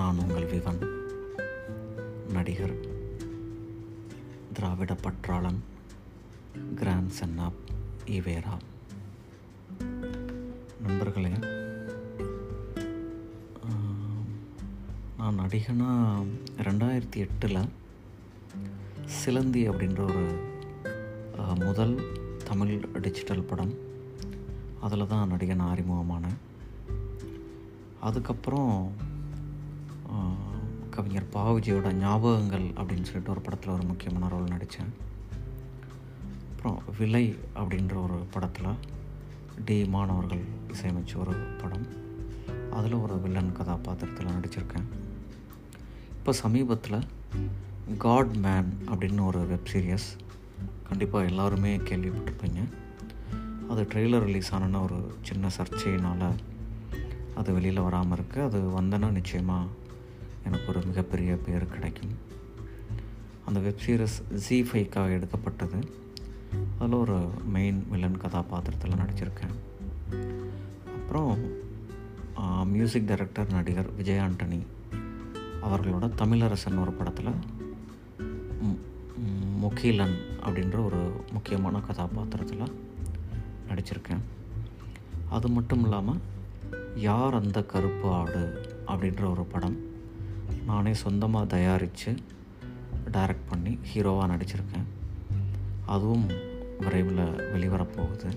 நான் உங்கள் விவன் நடிகர் திராவிட பற்றாளன் கிராண்ட் சென்னாப் ஈவேரா நண்பர்களே நான் நடிகனாக ரெண்டாயிரத்தி எட்டில் சிலந்தி அப்படின்ற ஒரு முதல் தமிழ் டிஜிட்டல் படம். அதில் தான் நடிகன் அறிமுகமானேன் அதுக்கப்புறம் கவிஞர் பாவுஜியோட ஞாபகங்கள் அப்படின்னு சொல்லிட்டு ஒரு படத்தில் ஒரு முக்கியமான ரோல் நடித்தேன் அப்புறம் விலை அப்படின்ற ஒரு படத்தில் டி மாணவர்கள் இசையமைச்ச ஒரு படம். அதில் ஒரு வில்லன் கதாபாத்திரத்தில் நடிச்சிருக்கேன். இப்போ சமீபத்தில் காட் மேன் அப்படின்னு ஒரு வெப் சீரியஸ் கண்டிப்பாக எல்லாருமே கேள்விப்பட்டிருப்பீங்க. அது ட்ரெய்லர் ரிலீஸ் ஆனோன்னா ஒரு சின்ன சர்ச்சையினால் அது வெளியில் வராமல் இருக்குது அது வந்தேன்னா நிச்சயமாக எனக்கு ஒரு மிகப்பெரிய பேர் கிடைக்கும். அந்த வெப் சீரிஸ் ஜி ஃபைக்காக எடுக்கப்பட்டது. அதில் ஒரு மெயின் வில்லன் கதாபாத்திரத்தில் நடிச்சிருக்கேன். அப்புறம் மியூசிக் டைரக்டர் நடிகர் விஜய் ஆண்டனி அவர்களோட தமிழரசன் ஒரு படத்தில் முகிலன் அப்படின்ற ஒரு முக்கியமான கதாபாத்திரத்தில் நடிச்சிருக்கேன். அது மட்டும் இல்லாமல் யார் அந்த கருப்பு ஆடு அப்படின்ற ஒரு படம் நானே சொந்தமாக தயாரித்து டைரக்ட் பண்ணி ஹீரோவாக நடிச்சிருக்கேன். அதுவும் விரைவில் வெளிவரப்போகுது.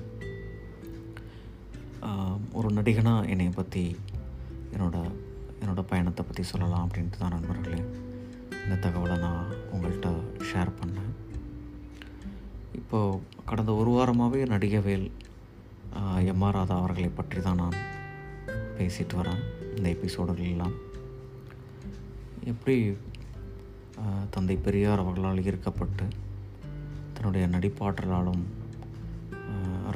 ஒரு நடிகனாக என்னை பற்றி என்னோடய என்னோட பயணத்தை பற்றி சொல்லலாம் அப்படின்ட்டு தான் நண்பர்களே. இந்த தகவலை நான் உங்கள்கிட்ட ஷேர் பண்ணேன். இப்போது கடந்த ஒரு வாரமாகவே நடிகவேல் எம் ஆர் ராதா அவர்களை பற்றி தான் நான் பேசிட்டு வரேன். இந்த எபிசோடுகள் எல்லாம் எப்படி தந்தை பெரியார் அவர்களால் ஈர்க்கப்பட்டு தன்னுடைய நடிப்பாற்றலாலும்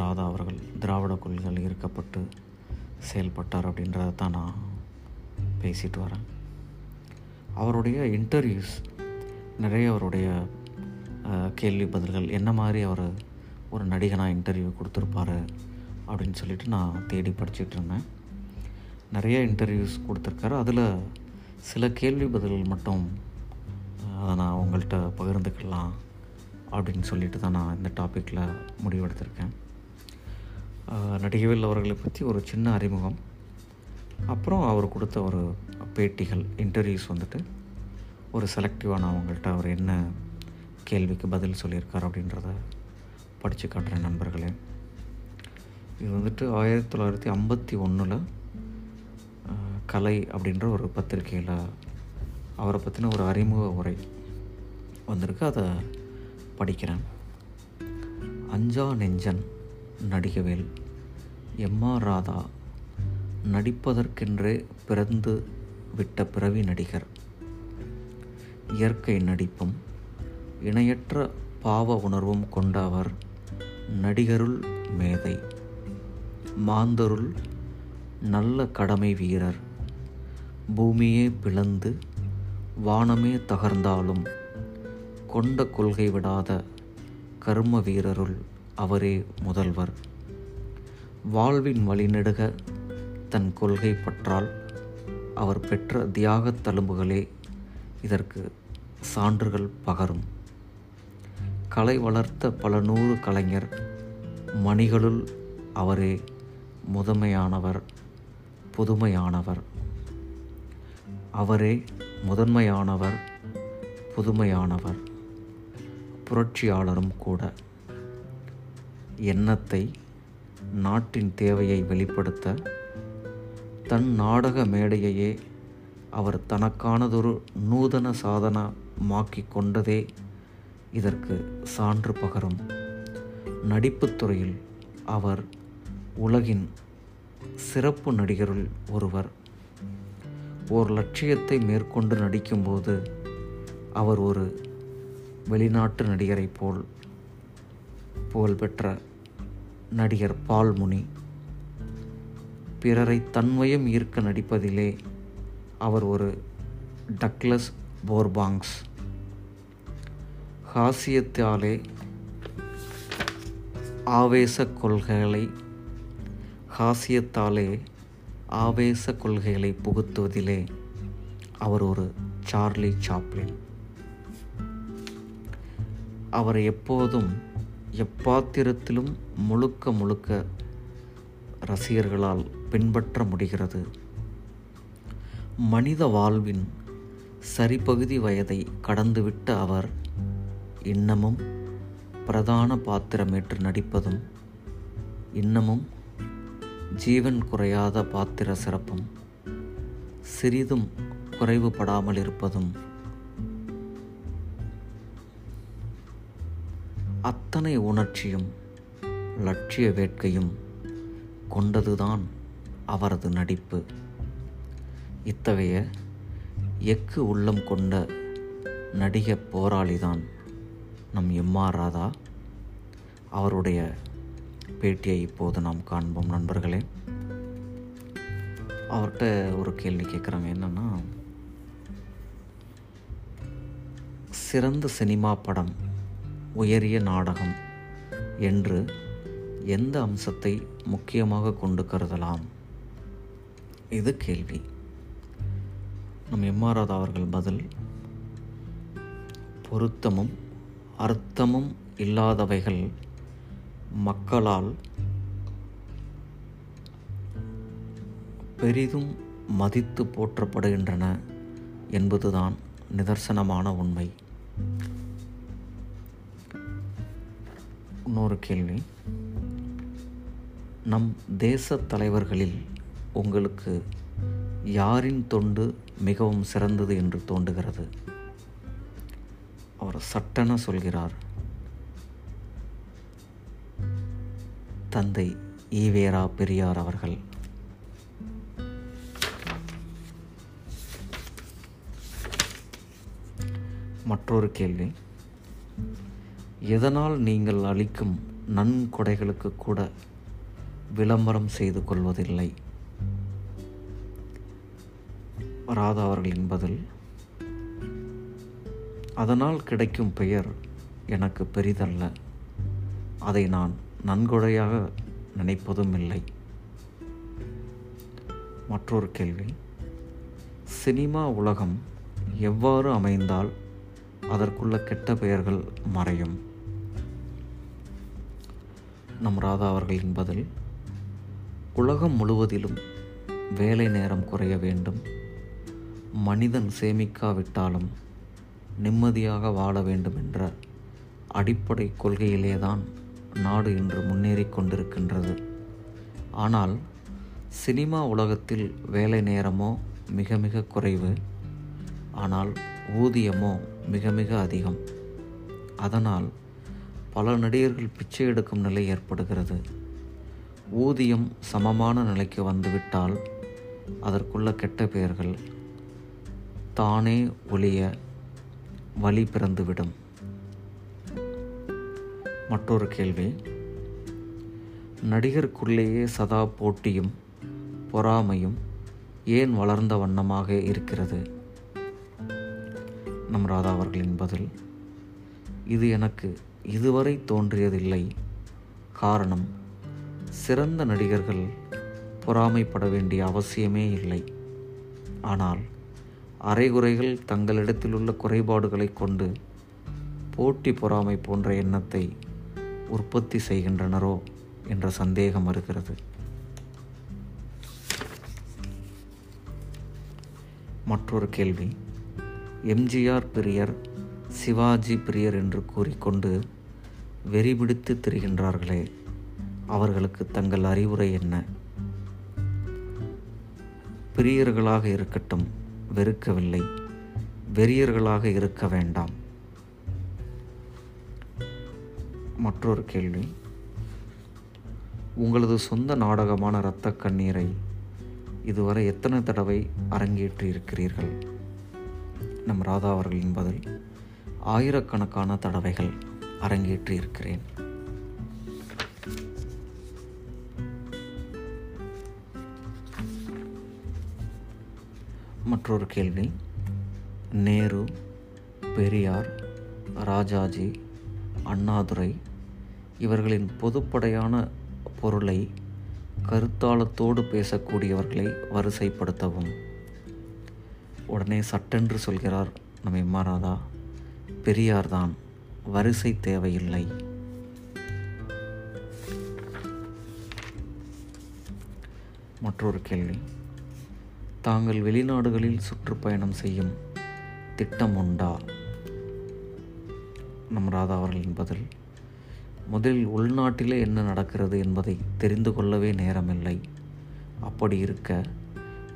ராதா அவர்கள் திராவிட கொள்கைகள் ஈர்க்கப்பட்டு செயல்பட்டார் அப்படின்றத தான் நான் பேசிட்டு வரேன். அவருடைய இன்டர்வியூஸ் நிறைய அவருடைய கேள்வி பதில்கள் என்ன மாதிரி அவர் ஒரு நடிகனாக இன்டர்வியூ கொடுத்துருப்பாரு அப்படின்னு சொல்லிட்டு நான் தேடி படிச்சுட்டு இருந்தேன். நிறைய இன்டர்வியூஸ் கொடுத்துருக்காரு. அதில் சில கேள்வி பதில்கள் மட்டும் அதை நான் உங்கள்கிட்ட பகிர்ந்துக்கலாம் அப்படின்னு சொல்லிட்டு தான் நான் இந்த டாப்பிக்கில் முடிவெடுத்திருக்கேன். ஆஹ், நடிகவேல் அவர்களை பற்றி ஒரு சின்ன அறிமுகம். அப்புறம் அவர் கொடுத்த ஒரு பேட்டிகள் இன்டர்வியூஸ் வந்துட்டு ஒரு செலக்டிவாக நான் உங்கள்கிட்ட அவர் என்ன கேள்விக்கு பதில் சொல்லியிருக்கார் அப்படின்றத படித்து காட்டுறேன் நண்பர்களே. இது வந்துட்டு ஆயிரத்தி தொள்ளாயிரத்தி ஐம்பத்தி ஒன்றில் கலை அப்படின்ற ஒரு பத்திரிகையில் அவரை பற்றின ஒரு அறிமுக உரை வந்திருக்கு. அதை படிக்கிறேன். அஞ்சா நெஞ்சன் நடிகவேல். எம்ஆர் ராதா நடிப்பதற்கென்றே பிறந்து விட்ட பிறவி நடிகர். இயற்கை நடிப்பும் இணையற்ற பாவ உணர்வும் கொண்ட அவர் நடிகருள் மேதை. மாந்தருள் நல்ல கடமை வீரர். பூமியே பிளந்து வானமே தகர்ந்தாலும் கொண்ட கொள்கை விடாத கர்ம வீரருள் அவரே முதல்வர். வாழ்வின் வழிநெடுக தன் கொள்கை பற்றால் அவர் பெற்ற தியாகத் தழும்புகளே இதற்கு சான்றுகள் பகரும். கலை வளர்த்த பல நூறு கலைஞர் மணிகளுள் அவரே முதன்மையானவர் புதுமையானவர். அவரே முதன்மையானவர் புதுமையானவர் புரட்சியாளரும் கூட. எண்ணத்தை நாட்டின் தேவையை வெளிப்படுத்த தன் நாடக மேடையையே அவர் தனக்கானதொரு நூதன சாதனமாக்கி கொண்டதே இதற்கு சான்று பகரும். நடிப்புத் துறையில் அவர் உலகின் சிறப்பு நடிகருள் ஒருவர். ஓர் லட்சியத்தை மேற்கொண்டு நடிக்கும்போது அவர் ஒரு வெளிநாட்டு நடிகரைப் போல் புகழ்பெற்ற நடிகர் பால்முனி பிறரை தன்வயம் ஈர்க்க நடிப்பதிலே அவர் ஒரு டக்ளஸ் போர்பாங்ஸ். ஹாசியத்தாலே ஆவேச கொள்கைகளை ஹாசியத்தாலே ஆவேச கொள்கைகளை புகுத்துவதிலே அவர் ஒரு சார்லி சாப்ளின். அவரை எப்போதும் எப்பாத்திரத்திலும் முழுக்க முழுக்க ரசிகர்களால் பின்பற்ற முடிகிறது. மனித வாழ்வின் சரிபகுதி வயதை கடந்துவிட்ட அவர் இன்னமும் பிரதான பாத்திரமேற்று நடிப்பதும் இன்னமும் ஜீவன் குறையாத பாத்திர சிறப்பும் சிறிதும் குறைவுபடாமல் இருப்பதும் அத்தனை உணர்ச்சியும் லட்சிய வேட்கையும் கொண்டதுதான் அவரது நடிப்பு. இத்தகைய எக்கு உள்ளம் கொண்ட நடிக போராளிதான் நம் எம்ஆர் ராதா. அவருடைய பேட்டியை இப்போது நாம் காண்போம் நண்பர்களே. அவர்கிட்ட ஒரு கேள்வி கேட்குறாங்க என்னென்னா சிறந்த சினிமா படம் உயரிய நாடகம் என்று எந்த அம்சத்தை முக்கியமாக கொண்டு கருதலாம்? இது கேள்வி. நம் எம்ஆர் அவர்கள் பதில் பொருத்தமும் அர்த்தமும் இல்லாதவைகள் மக்களால் பெரிதும் மதித்து போற்றப்படுகின்றன என்பதுதான் நிதர்சனமான உண்மை. இன்னொரு கேள்வி. நம் தேச தலைவர்களில் உங்களுக்கு யாரின் தொண்டு மிகவும் சிறந்தது என்று தோன்றுகிறது? அவர் சட்டென சொல்கிறார். தந்தை ஈவேரா பெரியார் அவர்கள். மற்றொரு கேள்வி. எதனால் நீங்கள் அளிக்கும் நன்கொடைகளுக்கு கூட விளம்பரம் செய்து கொள்வதில்லை? ராதா அவர்களின் பதில் அதனால் கிடைக்கும் பெயர் எனக்கு பெரிதல்ல. அதை நான் நன்கொடையாக நினைப்பதும் இல்லை. மற்றொரு கேள்வி. சினிமா உலகம் எவ்வாறு அமைந்தால் அதற்குள்ள கெட்ட பெயர்கள் மறையும்? நம் ராதா அவர்களின் பதில் உலகம் முழுவதிலும் வேலை நேரம் குறைய வேண்டும். மனிதன் சேமிக்காவிட்டாலும் நிம்மதியாக வாழ வேண்டும் என்ற அடிப்படை கொள்கையிலேதான் நாடு இன்று முன்னேறி கொண்டிருக்கின்றது. ஆனால் சினிமா உலகத்தில் வேலை நேரமோ மிக மிக குறைவு. ஆனால் ஊதியமோ மிக மிக அதிகம். அதனால் பல நடிகர்கள் பிச்சை எடுக்கும் நிலை ஏற்படுகிறது. ஊதியம் சமமான நிலைக்கு வந்துவிட்டால் அதற்குள்ள கெட்ட பெயர்கள் தானே ஒளிய வழி பிறந்துவிடும். மற்றொரு கேள்வி. நடிகருக்குள்ளேயே சதா போட்டியும் பொறாமையும் ஏன் வளர்ந்த வண்ணமாக இருக்கிறது? நம் ராதா அவர்களின் பதில் இது எனக்கு இதுவரை தோன்றியதில்லை. காரணம் சிறந்த நடிகர்கள் பொறாமைப்பட வேண்டிய அவசியமே இல்லை. ஆனால் அரைகுறைகள் தங்களிடத்திலுள்ள குறைபாடுகளை கொண்டு போட்டி பொறாமை போன்ற எண்ணத்தை உற்பத்தி செய்கின்றனரோ என்ற சந்தேகம் வருகிறது. மற்றொரு கேள்வி. எம்ஜிஆர் பிரியர் சிவாஜி பிரியர் என்று கூறிக்கொண்டு வெறிபிடித்து திரிகின்றார்களே அவர்களுக்கு தங்கள் அறிவுரை என்ன? பிரியர்களாக இருக்கட்டும் வெறுக்கவில்லை. வெறியர்களாக இருக்க வேண்டாம். மற்றொரு கேள்வி. உங்களது சொந்த நாடகமான இரத்த கண்ணீரை இதுவரை எத்தனை தடவை அரங்கேற்றி இருக்கிறீர்கள் நம் ராதா அவர்களின் பதில் ஆயிரக்கணக்கான தடவைகள் அரங்கேற்றி இருக்கிறேன் மற்றொரு கேள்வி நேரு பெரியார் ராஜாஜி அண்ணாதுரை இவர்களின் பொதுப்படையான பொருளை கருத்தாளத்தோடு பேசக்கூடியவர்களை வரிசைப்படுத்தவும். உடனே சட்டென்று சொல்கிறார் நம் எம்மாராதா பெரியார் தான் வரிசை தேவையில்லை. மற்றொரு கேள்வி. தாங்கள் வெளிநாடுகளில் சுற்றுப்பயணம் செய்யும் திட்டம் உண்டா? நம் ராதா அவர்களின் பதில் முதலில் உள்நாட்டிலே என்ன நடக்கிறது என்பதை தெரிந்து கொள்ளவே நேரமில்லை. அப்படி இருக்க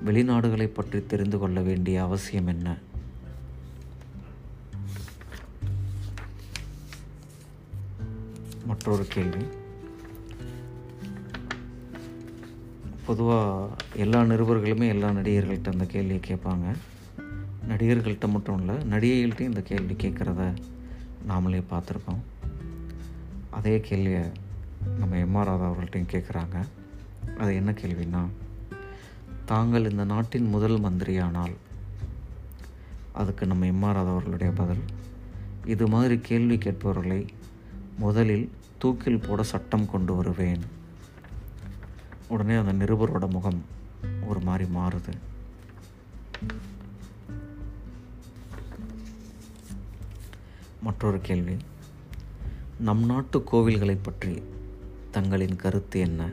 வெளிநாடுகளை பற்றி தெரிந்து கொள்ள வேண்டிய அவசியம் என்ன? மற்றொரு கேள்வி. பொதுவாக எல்லா நிருபர்களுமே எல்லா நடிகர்கள்ட்ட அந்த கேள்வியை கேட்பாங்க. நடிகர்கள்ட்ட மட்டும் இல்லை நடிகைகள்கிட்டையும் இந்த கேள்வி கேட்குறத நாமளே பார்த்துருக்கோம். அதே கேள்வியை நம்ம எம்ஆர் ராதா அவர்கள்ட்டையும் கேட்குறாங்க. அது என்ன கேள்வின்னா தாங்கள் இந்த நாட்டின் முதல் மந்திரியானால் அதுக்கு நம்ம எம்ஆர் ராதா அவர்களுடைய பதில். இது மாதிரி கேள்வி கேட்பவர்களை முதலில் தூக்கில் போட சட்டம் கொண்டு வருவேன். உடனே அந்த நிருபரோட முகம் ஒரு மாதிரி மாறுது. மற்றொரு கேள்வி நம் நாட்டு கோவில்களை பற்றி தங்களின் கருத்து என்ன?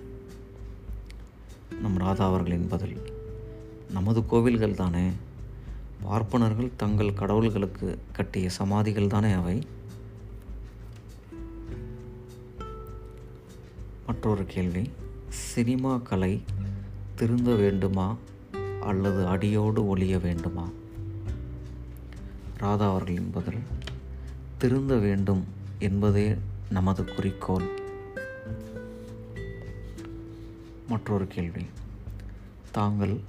நம் ராதா அவர்களின் பதில் நமது கோவில்கள் தானே? பார்ப்பனர்கள் தங்கள் கடவுள்களுக்கு கட்டிய சமாதிகள் தானே அவை? மற்றொரு கேள்வி சினிமா கலை திருந்த வேண்டுமா அல்லது அடியோடு ஒழிய வேண்டுமா? ராதா அவர்களின் பதில் திருந்த வேண்டும் என்பதே நமது குறிக்கோள். மற்றொரு கேள்வி. தாங்கள்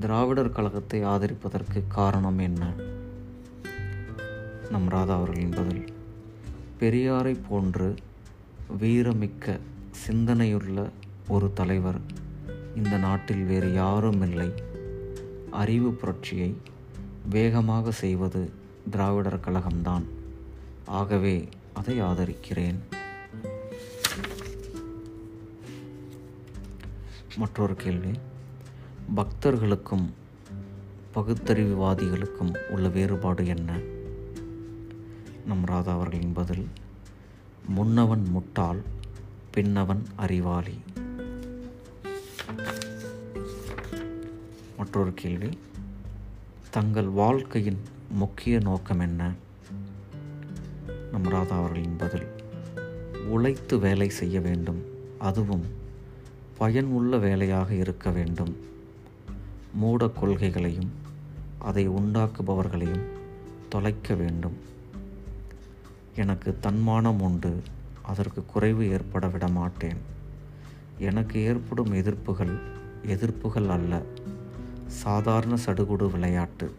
திராவிடர் கழகத்தை ஆதரிப்பதற்கு காரணம் என்ன? நம் ராதா அவர்களின் பதில். பெரியாரை போன்று வீரமிக்க சிந்தனையுள்ள ஒரு தலைவர் இந்த நாட்டில் வேறு யாரும் இல்லை. அறிவு புரட்சியை வேகமாக செய்வது திராவிடர் கழகம்தான். ஆகவே அதை ஆதரிக்கிறேன். மற்றொரு கேள்வி. பக்தர்களுக்கும் பகுத்தறிவுவாதிகளுக்கும் உள்ள வேறுபாடு என்ன? நம் ராதா அவர்களின் பதில் முன்னவன் முட்டாள் பின்னவன் அறிவாளி. மற்றொரு கேள்வி தங்கள் வாழ்க்கையின் முக்கிய நோக்கம் என்ன? நம் ராதா அவர்களின் பதில். உழைத்து வேலை செய்ய வேண்டும். அதுவும் பயன் உள்ள வேலையாக இருக்க வேண்டும். மூட கொள்கைகளையும் அதை உண்டாக்குபவர்களையும் தொலைக்க வேண்டும். எனக்கு தன்மானம் உண்டு. அதற்கு குறைவு ஏற்பட விட மாட்டேன். எனக்கு ஏற்படும் எதிர்ப்புகள் எதிர்ப்புகள் அல்ல. சாதாரண சடுகுடு விளையாட்டு.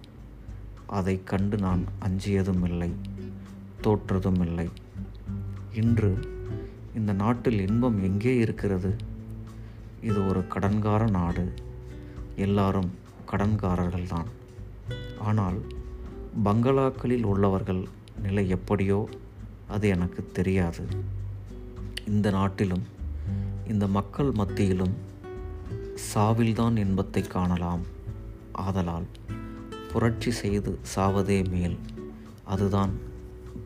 அதை கண்டு நான் அஞ்சியதும் இல்லை தோற்றதும் இல்லை இன்று இந்த நாட்டில் இன்பம் எங்கே இருக்கிறது? இது ஒரு கடன்கார நாடு. எல்லாரும் கடன்காரர்கள்தான். ஆனால் பங்களாக்களில் உள்ளவர்கள் நிலை எப்படியோ அது எனக்கு தெரியாது. இந்த நாட்டிலும் இந்த மக்கள் மத்தியிலும் சாவில்தான் இன்பத்தை காணலாம். ஆதலால் புரட்சி செய்து சாவதே மேல். அதுதான்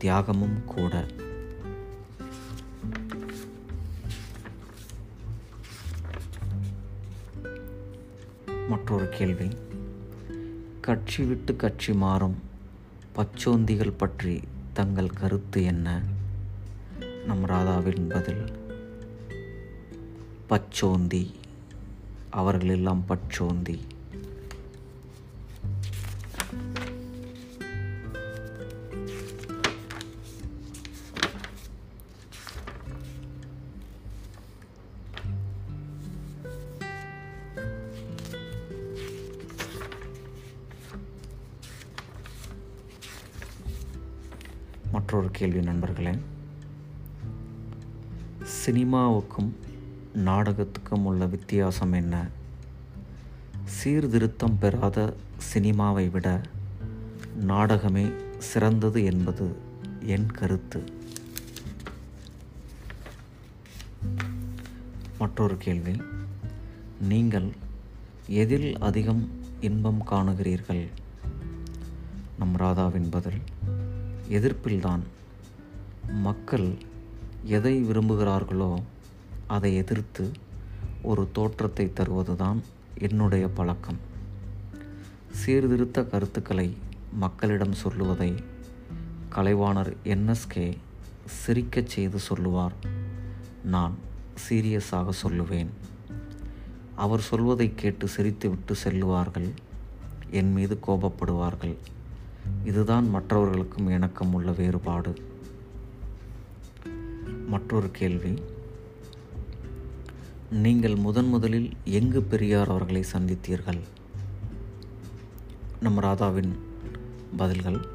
தியாகமும் கூட. மற்றொரு கேள்வி. கட்சி விட்டு கட்சி மாறும் பச்சோந்திகள் பற்றி தங்கள் கருத்து என்ன? நம் ராதாவின் பதில் பச்சோந்தி. அவர்களெல்லாம் பச்சோந்தி. மற்றொரு கேள்வி நண்பர்களே. சினிமாவுக்கும் நாடகத்துக்கும் உள்ள வித்தியாசம் என்ன? சீர்திருத்தம் பெறாத சினிமாவை விட நாடகமே சிறந்தது என்பது என் கருத்து. மற்றொரு கேள்வி. நீங்கள் எதில் அதிகம் இன்பம் காணுகிறீர்கள்? நம் ராதாவின் பதில் எதிர்ப்பில்தான் மக்கள் எதை விரும்புகிறார்களோ அதை எதிர்த்து ஒரு தோற்றத்தை தருவதுதான் என்னுடைய பழக்கம். சீர்திருத்த கருத்துக்களை மக்களிடம் சொல்லுவதை கலைவாணர் என்எஸ்கே சிரிக்கச் செய்து சொல்லுவார். நான் சீரியஸாக சொல்லுவேன். அவர் சொல்வதை கேட்டு சிரித்துவிட்டு செல்லுவார்கள். என் மீது கோபப்படுவார்கள். இதுதான் மற்றவர்களுக்கும் எனக்கும் உள்ள வேறுபாடு. மற்றொரு கேள்வி. நீங்கள் முதன் முதலில் எங்கு பெரியார் அவர்களை சந்தித்தீர்கள்? நம் ராதாவின் பதில்கள்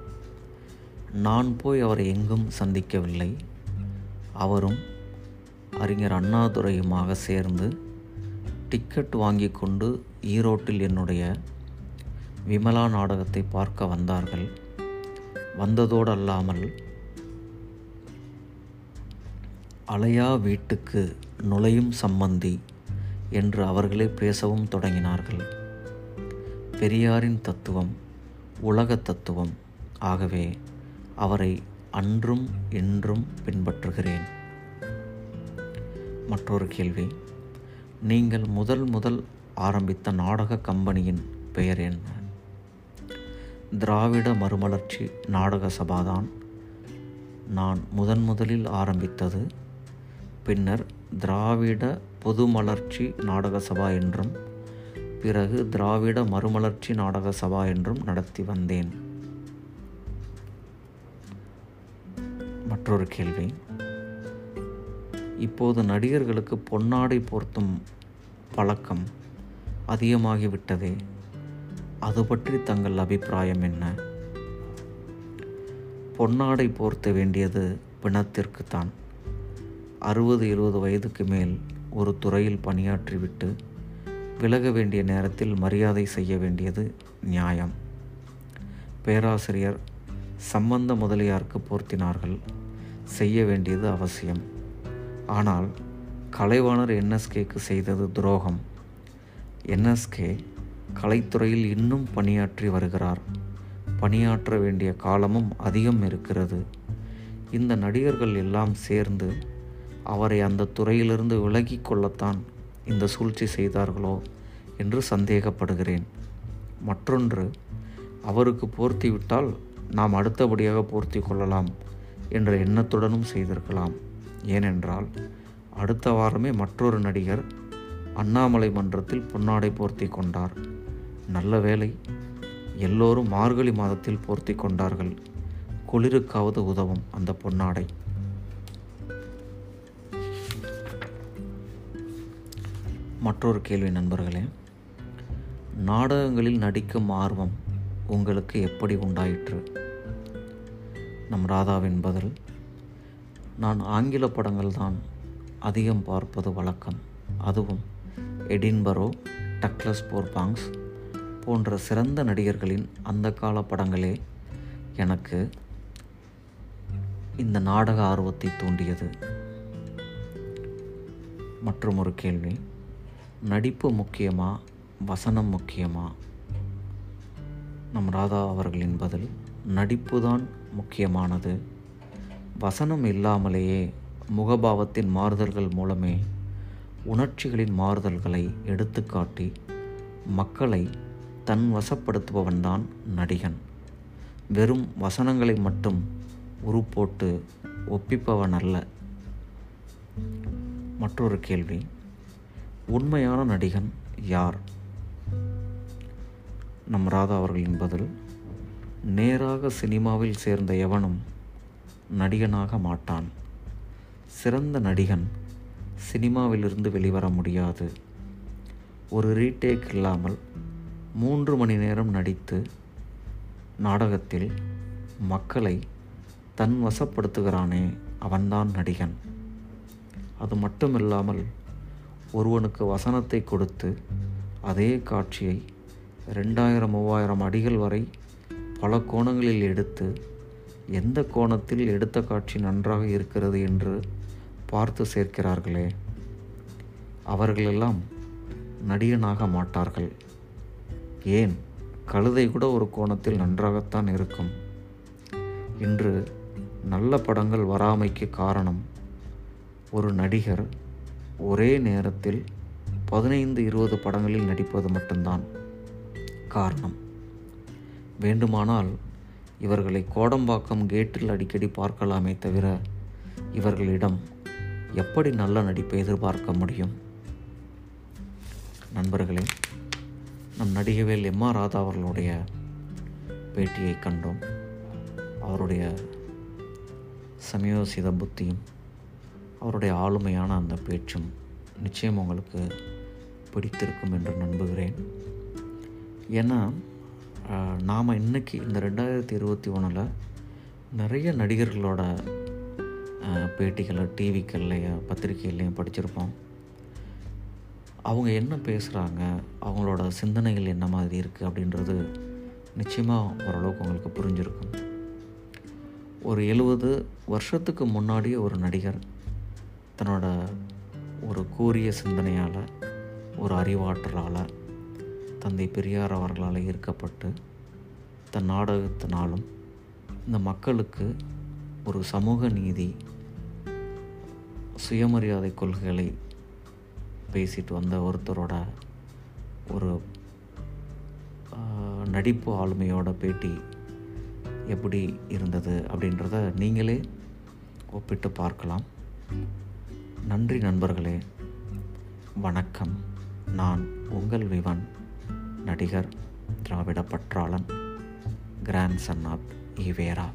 நான் போய் அவரை எங்கும் சந்திக்கவில்லை. அவரும் அறிஞர் அண்ணாதுரையுமாக சேர்ந்து டிக்கெட் வாங்கி கொண்டு ஈரோட்டில் என்னுடைய விமலா நாடகத்தை பார்க்க வந்தார்கள். வந்ததோடு அல்லாமல் அலையா வீட்டுக்கு நுழையும் சம்பந்தி என்று அவர்களே பேசவும் தொடங்கினார்கள். பெரியாரின் தத்துவம் உலக தத்துவம். ஆகவே அவரை அன்றும் என்றும் பின்பற்றுகிறேன். மற்றொரு கேள்வி நீங்கள் முதல் முதல் ஆரம்பித்த நாடக கம்பெனியின் பெயர் என்ன? திராவிட மறுமலர்ச்சி நாடக சபாதான். நான் முதன் முதலில் ஆரம்பித்தது பின்னர் திராவிட பொதுமலர்ச்சி நாடக சபா என்றும் பிறகு திராவிட மறுமலர்ச்சி நாடக சபா என்றும் நடத்தி வந்தேன். மற்றொரு கேள்வி. இப்போது நடிகர்களுக்கு பொன்னாடை போர்த்தும் பழக்கம் அதிகமாகிவிட்டதே. அது பற்றி தங்கள் அபிப்பிராயம் என்ன? பொன்னாடை போர்த்த வேண்டியது பிணத்திற்குத்தான். அறுபது எழுபது வயதுக்கு மேல் ஒரு துறையில் பணியாற்றிவிட்டு விலக வேண்டிய நேரத்தில் மரியாதை செய்ய வேண்டியது நியாயம். பேராசிரியர் சம்பந்த முதலியாருக்கு போர்த்தினார்கள். செய்ய வேண்டியது அவசியம். ஆனால் கலைவாணர் என்எஸ்கேக்கு செய்தது துரோகம். என்எஸ்கே கலைத்துறையில் இன்னும் பணியாற்றி வருகிறார். பணியாற்ற வேண்டிய காலமும் அதிகம் இருக்கிறது. இந்த நடிகர்கள் எல்லாம் சேர்ந்து அவரை அந்த துறையிலிருந்து விலகி கொள்ளத்தான் இந்த சூழ்ச்சி செய்தார்களோ என்று சந்தேகப்படுகிறேன். மற்றொன்று அவருக்கு போர்த்திவிட்டால் நாம் அடுத்தபடியாக போர்த்தி கொள்ளலாம் என்ற எண்ணத்துடனும் செய்திருக்கலாம். ஏனென்றால் அடுத்த வாரமே மற்றொரு நடிகர் அண்ணாமலை மன்றத்தில் பொன்னாடை போர்த்தி கொண்டார். நல்ல வேலை எல்லோரும் மார்கழி மாதத்தில் போர்த்தி கொண்டார்கள். குளிருக்காவது உதவும் அந்த பொன்னாடை. மற்றொரு கேள்வி நண்பர்களே நாடகங்களில் நடிக்கும் ஆர்வம் உங்களுக்கு எப்படி உண்டாயிற்று? நம் ராதாவின் பதில் நான் ஆங்கில படங்கள் தான் அதிகம் பார்ப்பது வழக்கம். அதுவும் எடின்பரோ டக்ளஸ் போர்பாங்ஸ் போன்ற சிறந்த நடிகர்களின் அந்த கால படங்களே எனக்கு இந்த நாடக ஆர்வத்தை தூண்டியது. மற்றும் ஒரு கேள்வி நடிப்பு முக்கியமா வசனம் முக்கியமா? நம் ராதா அவர்களின் பதில் நடிப்பு தான் முக்கியமானது. வசனம் இல்லாமலேயே முகபாவத்தின் மாறுதல்கள் மூலமே உணர்ச்சிகளின் மாறுதல்களை எடுத்துக்காட்டி மக்களை தன் வசப்படுத்துபவன்தான் நடிகன். வெறும் வசனங்களை மட்டும் உருப்போட்டு ஒப்பிப்பவன் அல்ல மற்றொரு கேள்வி உண்மையான நடிகன் யார்? நம் ராதா அவர்களின் பதில் நேராக சினிமாவில் சேர்ந்த எவனும் நடிகனாக மாட்டான். சிறந்த நடிகன் சினிமாவிலிருந்து வெளிவர முடியாது. ஒரு ரீடேக் இல்லாமல் மூன்று மணி நேரம் நடித்து நாடகத்தில் மக்களை தன் வசப்படுத்துகிறானே அவன்தான் நடிகன். அது மட்டுமில்லாமல் ஒருவனுக்கு வசனத்தை கொடுத்து அதே காட்சியை ரெண்டாயிரம் மூவாயிரம் அடிகள் வரை பல கோணங்களில் எடுத்து எந்த கோணத்தில் எடுத்த காட்சி நன்றாக இருக்கிறது என்று பார்த்து சேர்க்கிறார்களே. அவர்களெல்லாம் நடிகனாக மாட்டார்கள். ஏன்? கழுதை கூட ஒரு கோணத்தில் நன்றாகத்தான் இருக்கும். இன்று நல்ல படங்கள் வராமைக்கு காரணம் ஒரு நடிகர் ஒரே நேரத்தில் பதினைந்து இருபது படங்களில் நடிப்பது மட்டும்தான் காரணம். வேண்டுமானால் இவர்களை கோடம்பாக்கம் கேட்டில் அடிக்கடி பார்க்கலாமே தவிர இவர்களிடம் எப்படி நல்ல நடிப்பை எதிர்பார்க்க முடியும்? நண்பர்களே நம் நடிகவேல் எம் ஆர் ராதா அவர்களுடைய பேட்டியை கண்டோம். அவருடைய சமயோசித புத்தியும் அவருடைய ஆளுமையான அந்த பேச்சும் நிச்சயம் உங்களுக்கு பிடித்திருக்கும் என்று நம்புகிறேன். ஏன்னா நாம் இன்றைக்கி இந்த ரெண்டாயிரத்தி இருபத்தி ஒன்றில் நிறைய நடிகர்களோட பேட்டிகளோ டிவிக்கள்லையோ பத்திரிகைகள்லையும் படிச்சிருப்போம். அவங்க என்ன பேசுகிறாங்க அவங்களோட சிந்தனைகள் என்ன மாதிரி இருக்குது அப்படின்றது நிச்சயமாக ஓரளவுக்கு உங்களுக்கு புரிஞ்சிருக்கும். ஒரு எழுபது வருஷத்துக்கு முன்னாடியே ஒரு நடிகர் தன்னோட ஒரு கூரிய சிந்தனையால் ஒரு அறிவாற்றலால் தந்தை பெரியார் அவர்களால் ஈர்க்கப்பட்டு தன் நாடகத்தினாலும் இந்த மக்களுக்கு ஒரு சமூக நீதி சுயமரியாதை கொள்கைகளை பேசிட்டு வந்த ஒருத்தரோட ஒரு நடிப்பு ஆளுமையோட பேட்டி எப்படி இருந்தது அப்படின்றத நீங்களே ஒப்பிட்டு பார்க்கலாம். நன்றி நண்பர்களே. வணக்கம். நான் உங்கள் விவன் நடிகர் திராவிட பற்றாளன் கிராண்ட் சன் ஆப் ஈவேரா.